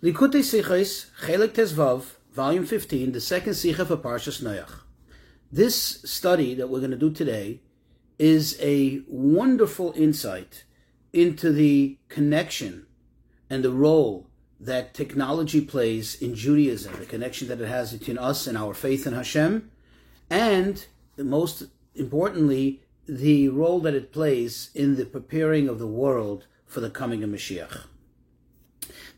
Likutei Sichos, Chelik Tezvav, Volume 15, the second Sicha for Parshas Noach. This study that we're going to do today is a wonderful insight into the connection and the role that technology plays in Judaism, the connection that it has between us and our faith in Hashem, and most importantly, the role that it plays in the preparing of the world for the coming of Mashiach.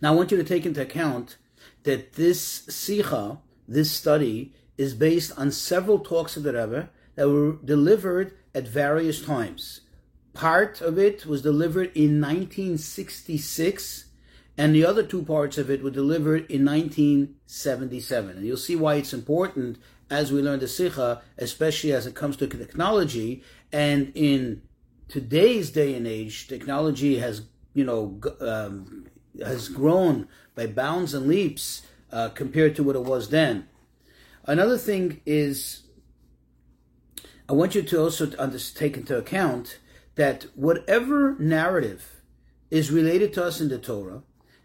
Now, I want you to take into account that this Sicha, this study, is based on several talks of the Rebbe that were delivered at various times. Part of it was delivered in 1966, and the other two parts of it were delivered in 1977. And you'll see why it's important as we learn the Sicha, especially as it comes to technology. And in today's day and age, technology has, you know, um, has grown by bounds and leaps uh, compared to what it was then. Another thing is, I want you to also take into account that whatever narrative is related to us in the Torah,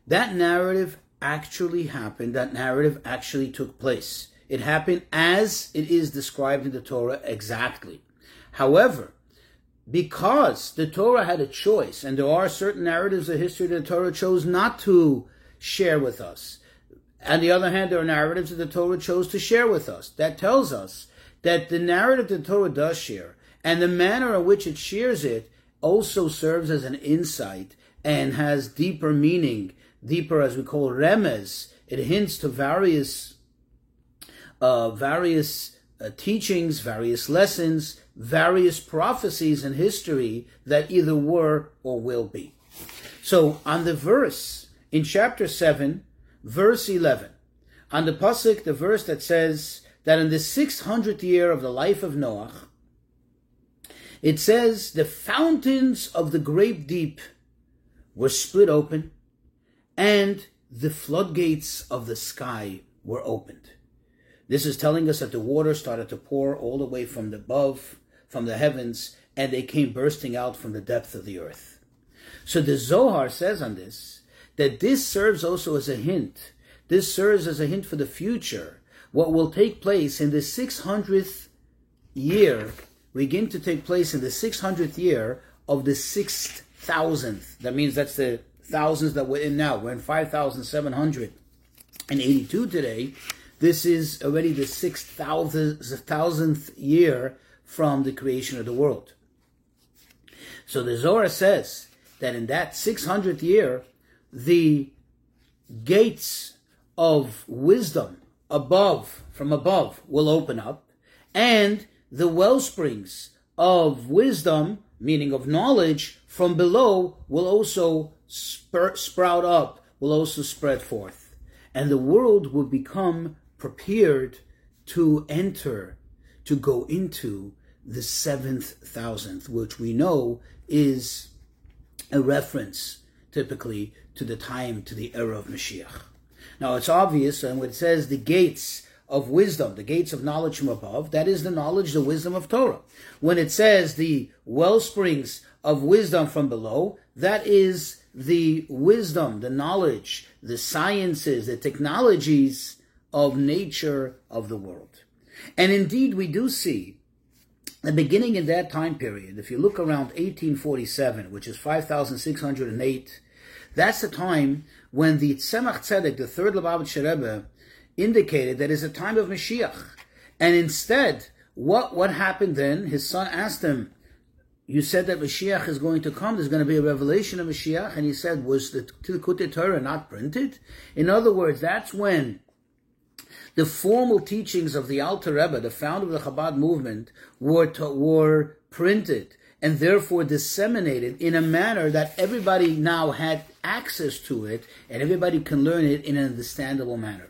that narrative actually happened, that narrative actually took place. It happened as it is described in the Torah exactly. However, because the Torah had a choice, and there are certain narratives of history that the Torah chose not to share with us. On the other hand, there are narratives that the Torah chose to share with us. That tells us that the narrative the Torah does share and the manner in which it shares it also serves as an insight and has deeper meaning, deeper as we call remez. It hints to various, uh, various uh, teachings, various lessons, various prophecies in history that either were or will be. So on the verse in chapter 7, verse 11, on the pasuk, the verse that says that in the 600th year of the life of Noah, it says the fountains of the great deep were split open and the floodgates of the sky were opened. This is telling us that the water started to pour all the way from above, from the heavens, and they came bursting out from the depth of the earth. So the Zohar says on this that this serves also as a hint. This serves as a hint for the future. What will take place in the 600th year, begin to take place in the 600th year of the sixth thousandth. That means that's the thousands that we're in now. We're in 5,782 today. This is already the sixth thousandth year from the creation of the world. So the Zohar says that in that 600th year, the gates of wisdom above, from above, will open up, and the well springs of wisdom, meaning of knowledge, from below will also spur, sprout up, will also spread forth. And the world will become prepared to enter, to go into the seventh thousandth, which we know is a reference typically to the time, to the era of Mashiach. Now it's obvious, and when it says the gates of wisdom, the gates of knowledge from above, that is the knowledge, the wisdom of Torah. When it says the well springs of wisdom from below, that is the wisdom, the knowledge, the sciences, the technologies of nature of the world. And indeed, we do see the beginning in that time period, if you look around 1847, which is 5,608, that's the time when the Tzemach Tzedek, the third Lubavitcher Rebbe, indicated that it's a time of Mashiach. And instead, what, what happened then? His son asked him, you said that Mashiach is going to come, there's going to be a revelation of Mashiach, and he said, was the Likutei Torah not printed? In other words, that's when the formal teachings of the Alter Rebbe, the founder of the Chabad movement, were, to, were printed and therefore disseminated in a manner that everybody now had access to it and everybody can learn it in an understandable manner.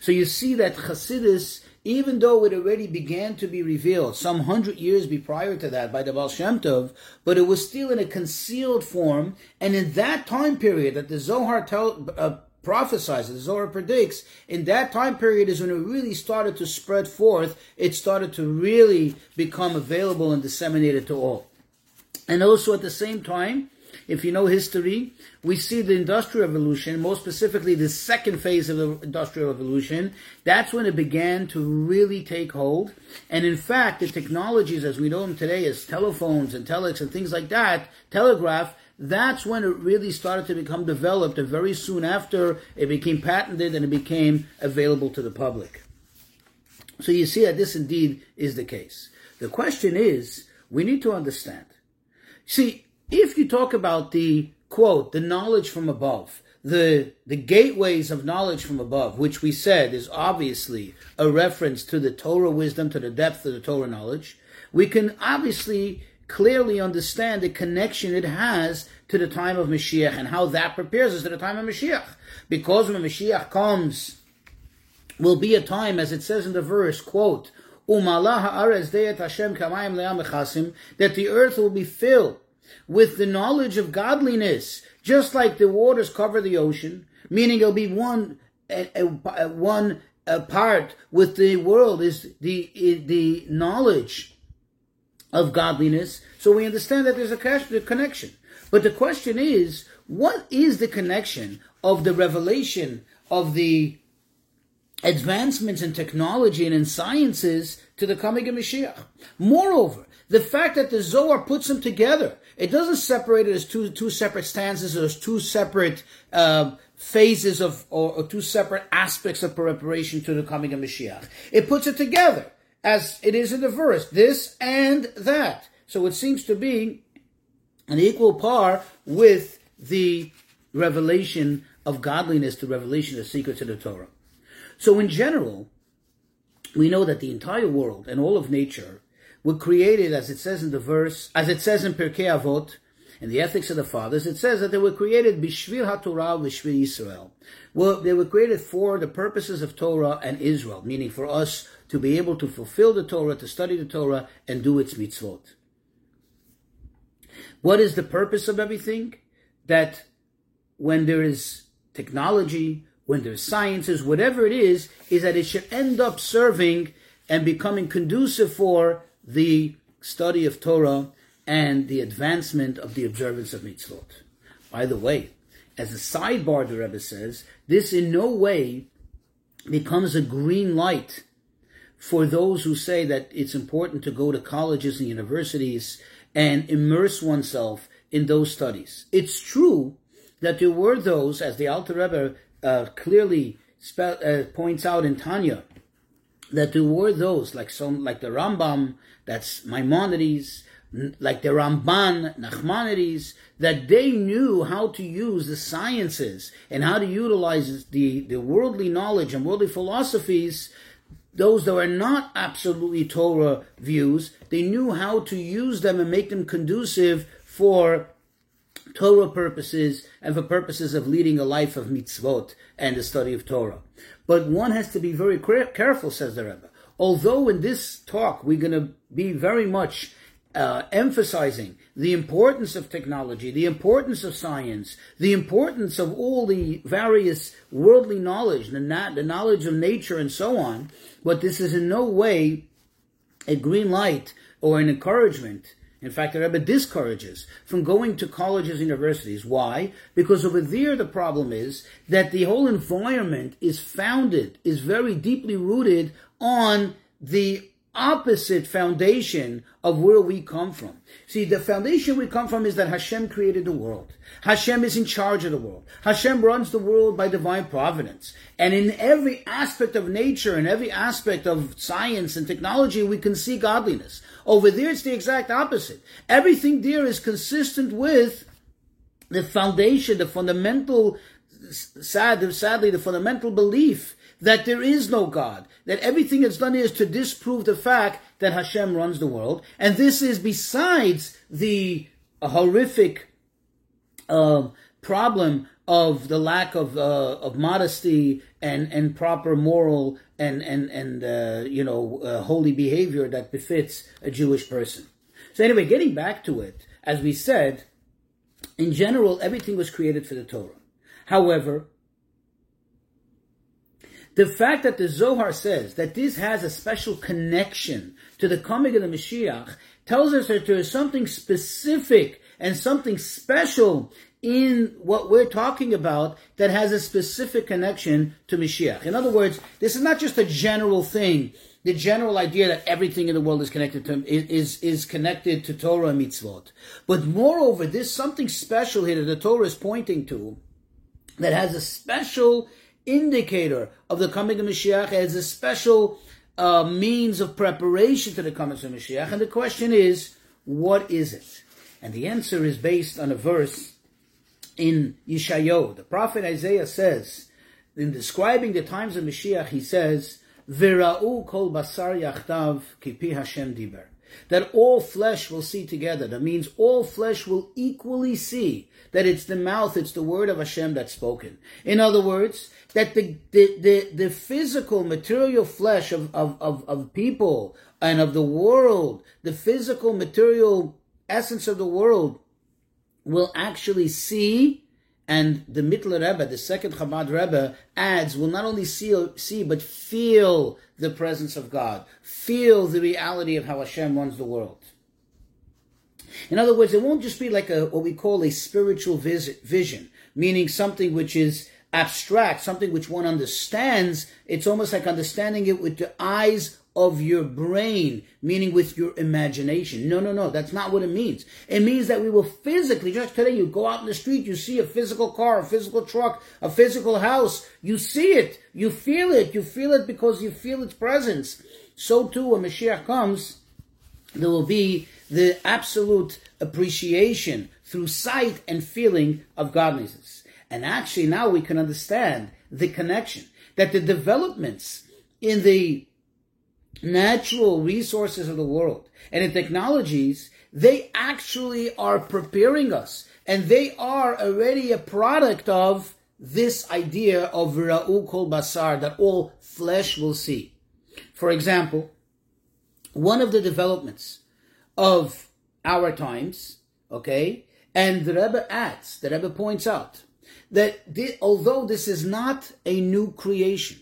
So you see that Chassidus, even though it already began to be revealed some hundred years prior to that by the Baal Shem Tov, but it was still in a concealed form, and in that time period that the Zohar tell, uh, prophesies, the Zohar predicts, in that time period is when it really started to spread forth. It started to really become available and disseminated to all. And also at the same time, if you know history, we see the Industrial Revolution, more specifically the second phase of the Industrial Revolution. That's when it began to really take hold. And in fact, the technologies as we know them today, as telephones and telex and things like that, telegraph, that's when it really started to become developed, and very soon after, it became patented and it became available to the public. So you see that this indeed is the case. The question is, we need to understand. See, if you talk about the quote, the knowledge from above, the, the gateways of knowledge from above, which we said is obviously a reference to the Torah wisdom, to the depth of the Torah knowledge, we can obviously clearly understand the connection it has to the time of Mashiach and how that prepares us to the time of Mashiach. Because when Mashiach comes, will be a time, as it says in the verse, quote, that the earth will be filled with the knowledge of godliness, just like the waters cover the ocean, meaning it'll be one, a, a, one a part with the world is the, the knowledge of godliness. So we understand that there's a connection. But the question is, what is the connection of the revelation of the advancements in technology and in sciences to the coming of Mashiach. Moreover, the fact that the Zohar puts them together, it doesn't separate it as two, two separate stanzas or as two separate uh, phases of, or, or, two separate aspects of preparation to the coming of Mashiach. It puts it together as it is in the verse, this and that. So it seems to be an equal par with the revelation of godliness, the revelation of secrets of the Torah. So in general, we know that the entire world and all of nature were created, as it says in the verse, as it says in Pirkei Avot, in the ethics of the fathers, it says that they were created bishvil haTorah v'shvil Yisrael. Well, they were created for the purposes of Torah and Israel, meaning for us to be able to fulfill the Torah, to study the Torah, and do its mitzvot. What is the purpose of everything? That when there is technology, when there's sciences, whatever it is, is that it should end up serving and becoming conducive for the study of Torah and the advancement of the observance of mitzvot. By the way, as a sidebar, the Rebbe says, this in no way becomes a green light for those who say that it's important to go to colleges and universities and immerse oneself in those studies. It's true that there were those, as the Alter Rebbe uh, clearly uh, points out in Tanya that there were those like some like the Rambam, that's Maimonides, like the Ramban, Nachmanides, that they knew how to use the sciences and how to utilize the, the worldly knowledge and worldly philosophies, those that were not absolutely Torah views, they knew how to use them and make them conducive for Torah purposes and for purposes of leading a life of mitzvot and the study of Torah. But one has to be very careful, says the Rebbe. Although in this talk we're going to be very much uh, emphasizing the importance of technology, the importance of science, the importance of all the various worldly knowledge, the, na- the knowledge of nature and so on, but this is in no way a green light or an encouragement in fact, the Rebbe discourages from going to colleges and universities. Why? Because over there the problem is that the whole environment is founded, is very deeply rooted on the opposite foundation of where we come from. See, the foundation we come from is that Hashem created the world. Hashem is in charge of the world. Hashem runs the world by divine providence. And in every aspect of nature and every aspect of science and technology, we can see godliness. Over there, it's the exact opposite. Everything there is consistent with the foundation, the fundamental, sad, sadly, the fundamental belief that there is no God, that everything that's done is to disprove the fact that Hashem runs the world, and this is besides the horrific uh, problem of the lack of uh, of modesty and and proper moral and and and uh, you know uh, holy behavior that befits a Jewish person. So anyway, getting back to it, as we said, in general, everything was created for the Torah. However, the fact that the Zohar says that this has a special connection to the coming of the Mashiach tells us that there is something specific and something special in what we're talking about that has a specific connection to Mashiach. In other words, this is not just a general thing, the general idea that everything in the world is connected to is is connected to Torah and mitzvot. But moreover, there's something special here that the Torah is pointing to that has a special indicator of the coming of Mashiach, as a special uh, means of preparation to the coming of Mashiach. And the question is, what is it? And the answer is based on a verse in Yeshayahu. The prophet Isaiah says, in describing the times of Mashiach, he says, Vira'u kol basar yachdav kipi Hashem diber. That all flesh will see together. That means all flesh will equally see that it's the mouth, it's the word of Hashem that's spoken. In other words, that the, the, the, the physical, material flesh of, of, of, of people and of the world, the physical, material essence of the world will actually see, and the Mittler Rebbe, the second Chabad Rebbe, adds, will not only see, see, but feel the presence of God, feel the reality of how Hashem runs the world. In other words, it won't just be like a what we call a spiritual visit, vision, meaning something which is abstract, something which one understands. It's almost like understanding it with the eyes of your brain, meaning with your imagination. No, no, no, that's not what it means. It means that we will physically, just today, you go out in the street, you see a physical car, a physical truck, a physical house, you see it, you feel it, you feel it because you feel its presence. So too, when Mashiach comes, there will be the absolute appreciation through sight and feeling of godliness. And actually, now we can understand the connection that the developments in the natural resources of the world and in technologies, they actually are preparing us and they are already a product of this idea of Ra'u Kol Basar, that all flesh will see. For example, one of the developments of our times, okay, and the Rebbe adds, the Rebbe points out, that the, although this is not a new creation,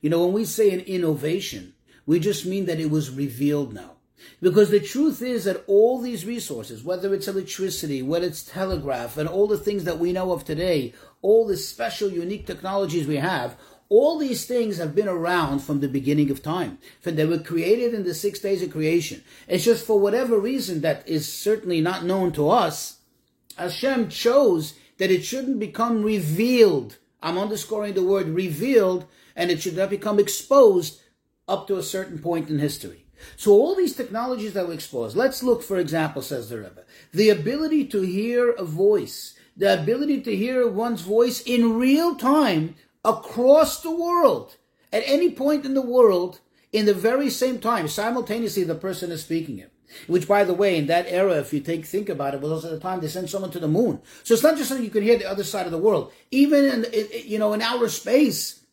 you know, when we say an innovation, we just mean that it was revealed now. Because the truth is that all these resources, whether it's electricity, whether it's telegraph, and all the things that we know of today, all the special, unique technologies we have, all these things have been around from the beginning of time. They were created in the six days of creation. It's just for whatever reason that is certainly not known to us, Hashem chose that it shouldn't become revealed. I'm underscoring the word revealed, and it should not become exposed up to a certain point in history. So all these technologies that we expose, let's look, for example, says the Rebbe, the ability to hear a voice, the ability to hear one's voice in real time across the world, at any point in the world, in the very same time, simultaneously the person is speaking it. Which, by the way, in that era, if you take think about it, was also the time they sent someone to the moon. So it's not just something you can hear the other side of the world. Even in, you know, in outer space,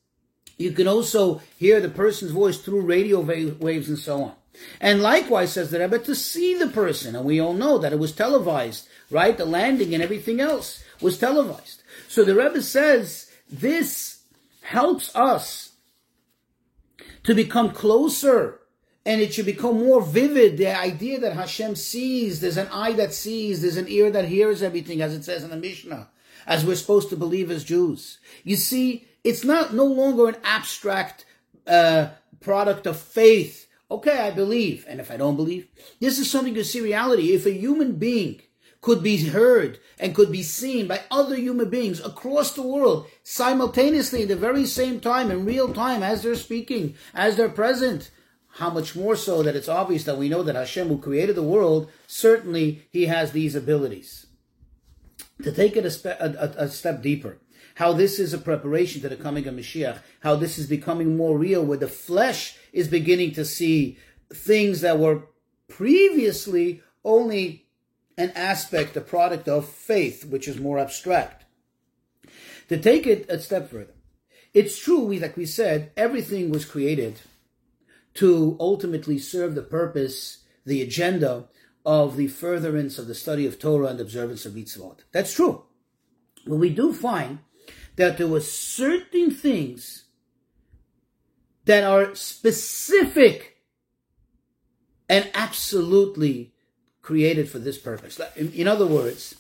you can also hear the person's voice through radio waves and so on. And likewise, says the Rebbe, to see the person. And we all know that it was televised, right? The landing and everything else was televised. So the Rebbe says this helps us to become closer and it should become more vivid. The idea that Hashem sees, there's an eye that sees, there's an ear that hears everything, as it says in the Mishnah, as we're supposed to believe as Jews. You see, it's not no longer an abstract uh, product of faith. Okay, I believe, and if I don't believe, this is something to see reality. If a human being could be heard and could be seen by other human beings across the world simultaneously at the very same time in real time as they're speaking, as they're present. How much more so that it's obvious that we know that Hashem, who created the world, certainly He has these abilities. To take it a, spe- a, a, a step deeper, how this is a preparation to the coming of Mashiach, how this is becoming more real, where the flesh is beginning to see things that were previously only an aspect, a product of faith, which is more abstract. To take it a step further, it's true, we, like we said, everything was created to ultimately serve the purpose, the agenda of the furtherance of the study of Torah and observance of mitzvot. That's true. But we do find that there were certain things that are specific and absolutely created for this purpose. In other words,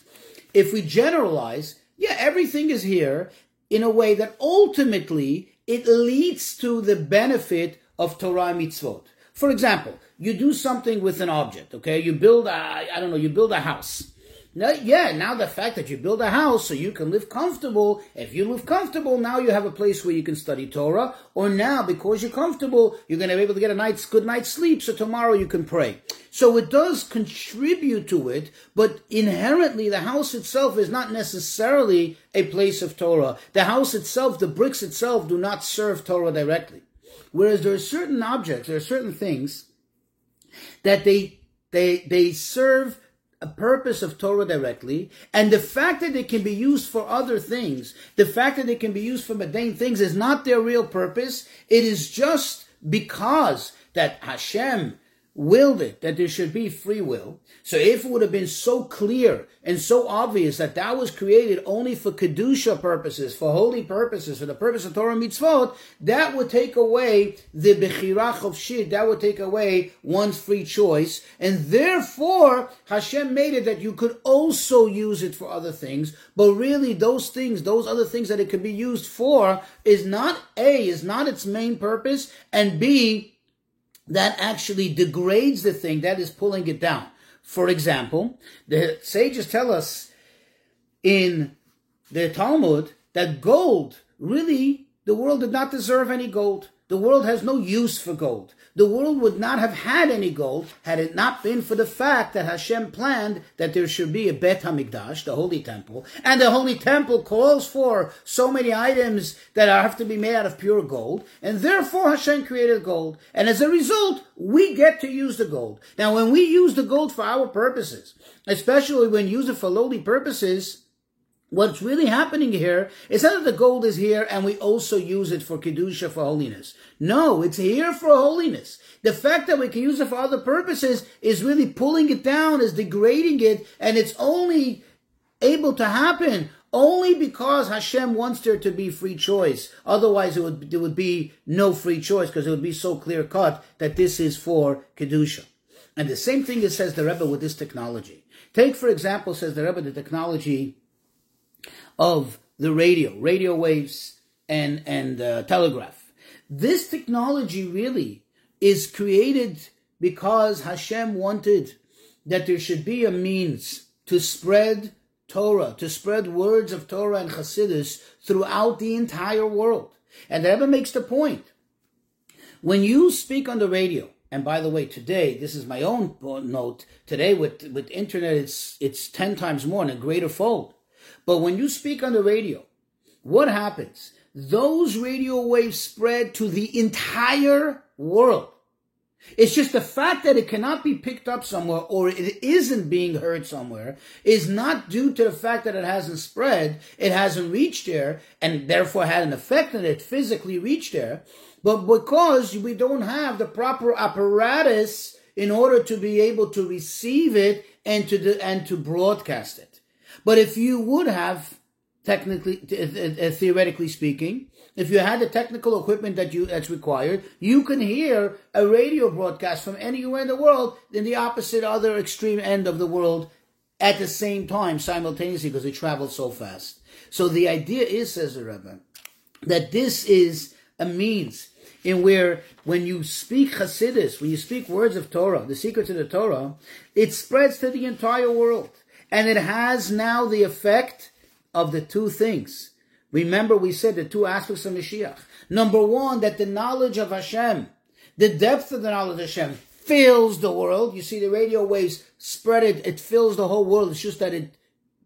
if we generalize, yeah, everything is here in a way that ultimately it leads to the benefit of Torah mitzvot. For example, you do something with an object, okay? You build a, I don't know, you build a house. Now, yeah, now the fact that you build a house so you can live comfortable, if you live comfortable, now you have a place where you can study Torah, or now because you're comfortable, you're going to be able to get a night's good night's sleep, so tomorrow you can pray. So it does contribute to it, but inherently the house itself is not necessarily a place of Torah. The house itself, the bricks itself do not serve Torah directly. Whereas there are certain objects, there are certain things that they, they, they serve a purpose of Torah directly, and the fact that they can be used for other things, the fact that they can be used for mundane things is not their real purpose. It is just because that Hashem willed it that there should be free will. So if it would have been so clear and so obvious that that was created only for kedusha purposes, for holy purposes, for the purpose of Torah mitzvot, that would take away the bechira chofshis. That would take away one's free choice, and therefore Hashem made it that you could also use it for other things. But really, those things, those other things that it could be used for, is not a is not its main purpose, and b that actually degrades the thing that is pulling it down. For example, the sages tell us in the Talmud that gold, really, the world did not deserve any gold. The world has no use for gold. The world would not have had any gold had it not been for the fact that Hashem planned that there should be a Bet HaMikdash, the Holy Temple, and the Holy Temple calls for so many items that have to be made out of pure gold, and therefore Hashem created gold. And as a result, we get to use the gold. Now, when we use the gold for our purposes, especially when you use it for lowly purposes, What's really happening here is not that the gold is here and we also use it for Kedusha for holiness. No, it's here for holiness. The fact that we can use it for other purposes is really pulling it down, is degrading it, and it's only able to happen only because Hashem wants there to be free choice. Otherwise, it would, there would be no free choice because it would be so clear cut that this is for Kedusha. And the same thing it says the Rebbe with this technology. Take, for example, says the Rebbe, the technology of the radio, radio waves, and and uh, telegraph. This technology really is created because Hashem wanted that there should be a means to spread Torah, to spread words of Torah and Hasidus throughout the entire world. And the Rebbe makes the point. When you speak on the radio, and by the way, today, this is my own note, today with, with internet, it's, it's 10 times more in a greater fold. But when you speak on the radio, what happens? Those radio waves spread to the entire world. It's just the fact that it cannot be picked up somewhere or it isn't being heard somewhere is not due to the fact that it hasn't spread, it hasn't reached there, and therefore had an effect on it physically reached there, but because we don't have the proper apparatus in order to be able to receive it and to and to broadcast it. But if you would have, technically, theoretically speaking, if you had the technical equipment that you that's required, you can hear a radio broadcast from anywhere in the world in the opposite other extreme end of the world at the same time simultaneously because they travel so fast. So the idea is, says the Rebbe, that this is a means in where when you speak Hasidus, when you speak words of Torah, the secrets of the Torah, it spreads to the entire world. And it has now the effect of the two things. Remember, we said the two aspects of Mashiach. Number one, that the knowledge of Hashem, the depth of the knowledge of Hashem, fills the world. You see, the radio waves spread it, it fills the whole world. It's just that it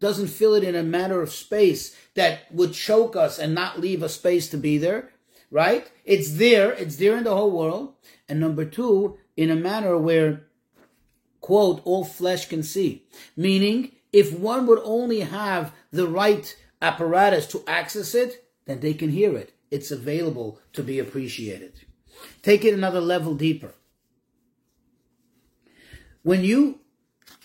doesn't fill it in a matter of space that would choke us and not leave a space to be there, right? It's there, it's there in the whole world. And number two, in a manner where quote, all flesh can see. Meaning, if one would only have the right apparatus to access it, then they can hear it. It's available to be appreciated. Take it another level deeper. When you,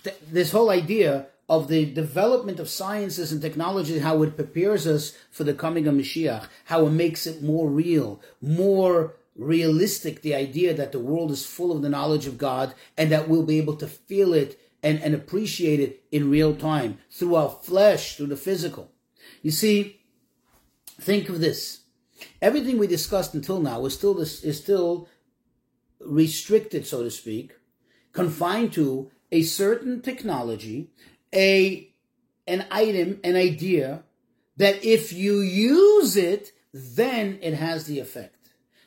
th- this whole idea of the development of sciences and technology, how it prepares us for the coming of Mashiach, how it makes it more real, more realistic the idea that the world is full of the knowledge of God and that we'll be able to feel it and, and appreciate it in real time through our flesh, through the physical. You see, think of this. Everything we discussed until now is still this, is still restricted, so to speak, confined to a certain technology, a an item, an idea that if you use it, then it has the effect.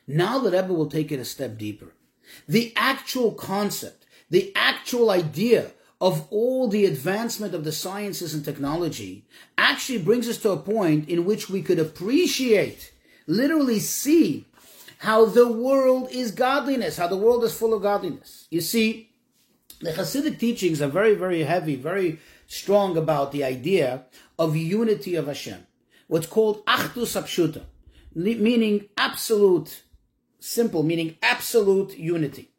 Now the Rebbe will take it a step deeper. The actual concept, the actual idea of all the advancement of the sciences and technology actually brings us to a point in which we could appreciate, literally see how the world is godliness, how the world is full of godliness. You see, the Hasidic teachings are very, very heavy, very strong about the idea of unity of Hashem. What's called Achdus Hapshuta, meaning absolute, simple, meaning absolute unity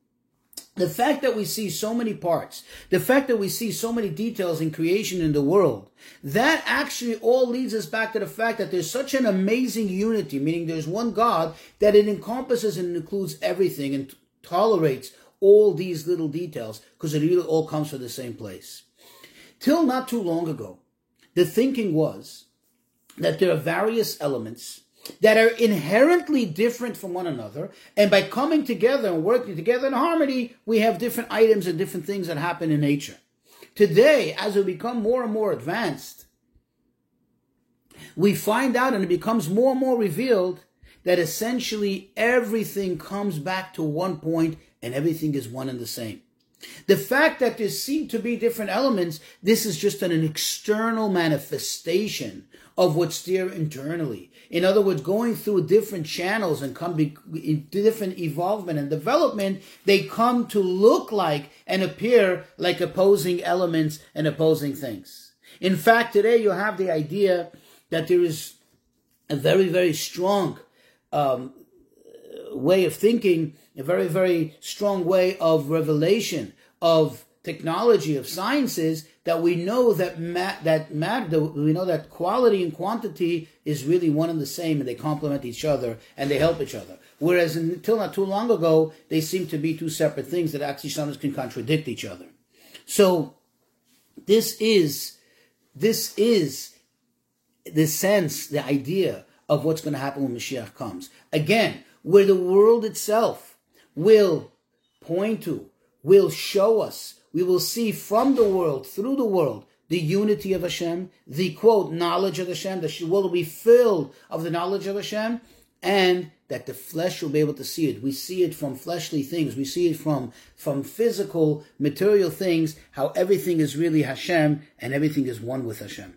the fact that we see so many parts, the fact that we see so many details in creation in the world, that actually all leads us back to the fact that there's such an amazing unity, meaning there's one God, that it encompasses and includes everything and tolerates all these little details because it really all comes from the same place. Till not too long ago, the thinking was that there are various elements that are inherently different from one another. And by coming together and working together in harmony, we have different items and different things that happen in nature. Today, as we become more and more advanced, we find out and it becomes more and more revealed that essentially everything comes back to one point and everything is one and the same. The fact that there seem to be different elements, this is just an, an external manifestation of what's there internally. In other words, going through different channels and coming different evolvement and development, they come to look like and appear like opposing elements and opposing things. In fact, today you have the idea that there is a very, very strong um, way of thinking, a very, very strong way of revelation, of technology, of sciences, that we know that ma- that we know that quality and quantity is really one and the same, and they complement each other and they help each other. Whereas until not too long ago, they seem to be two separate things that actually sometimes can contradict each other. So this is this is the sense, the idea of what's going to happen when Mashiach comes. Again, where the world itself will point to, will show us, we will see from the world, through the world, the unity of Hashem, the quote, knowledge of Hashem, the world will be filled of the knowledge of Hashem, and that the flesh will be able to see it. We see it from fleshly things. We see it from, from physical, material things, how everything is really Hashem and everything is one with Hashem.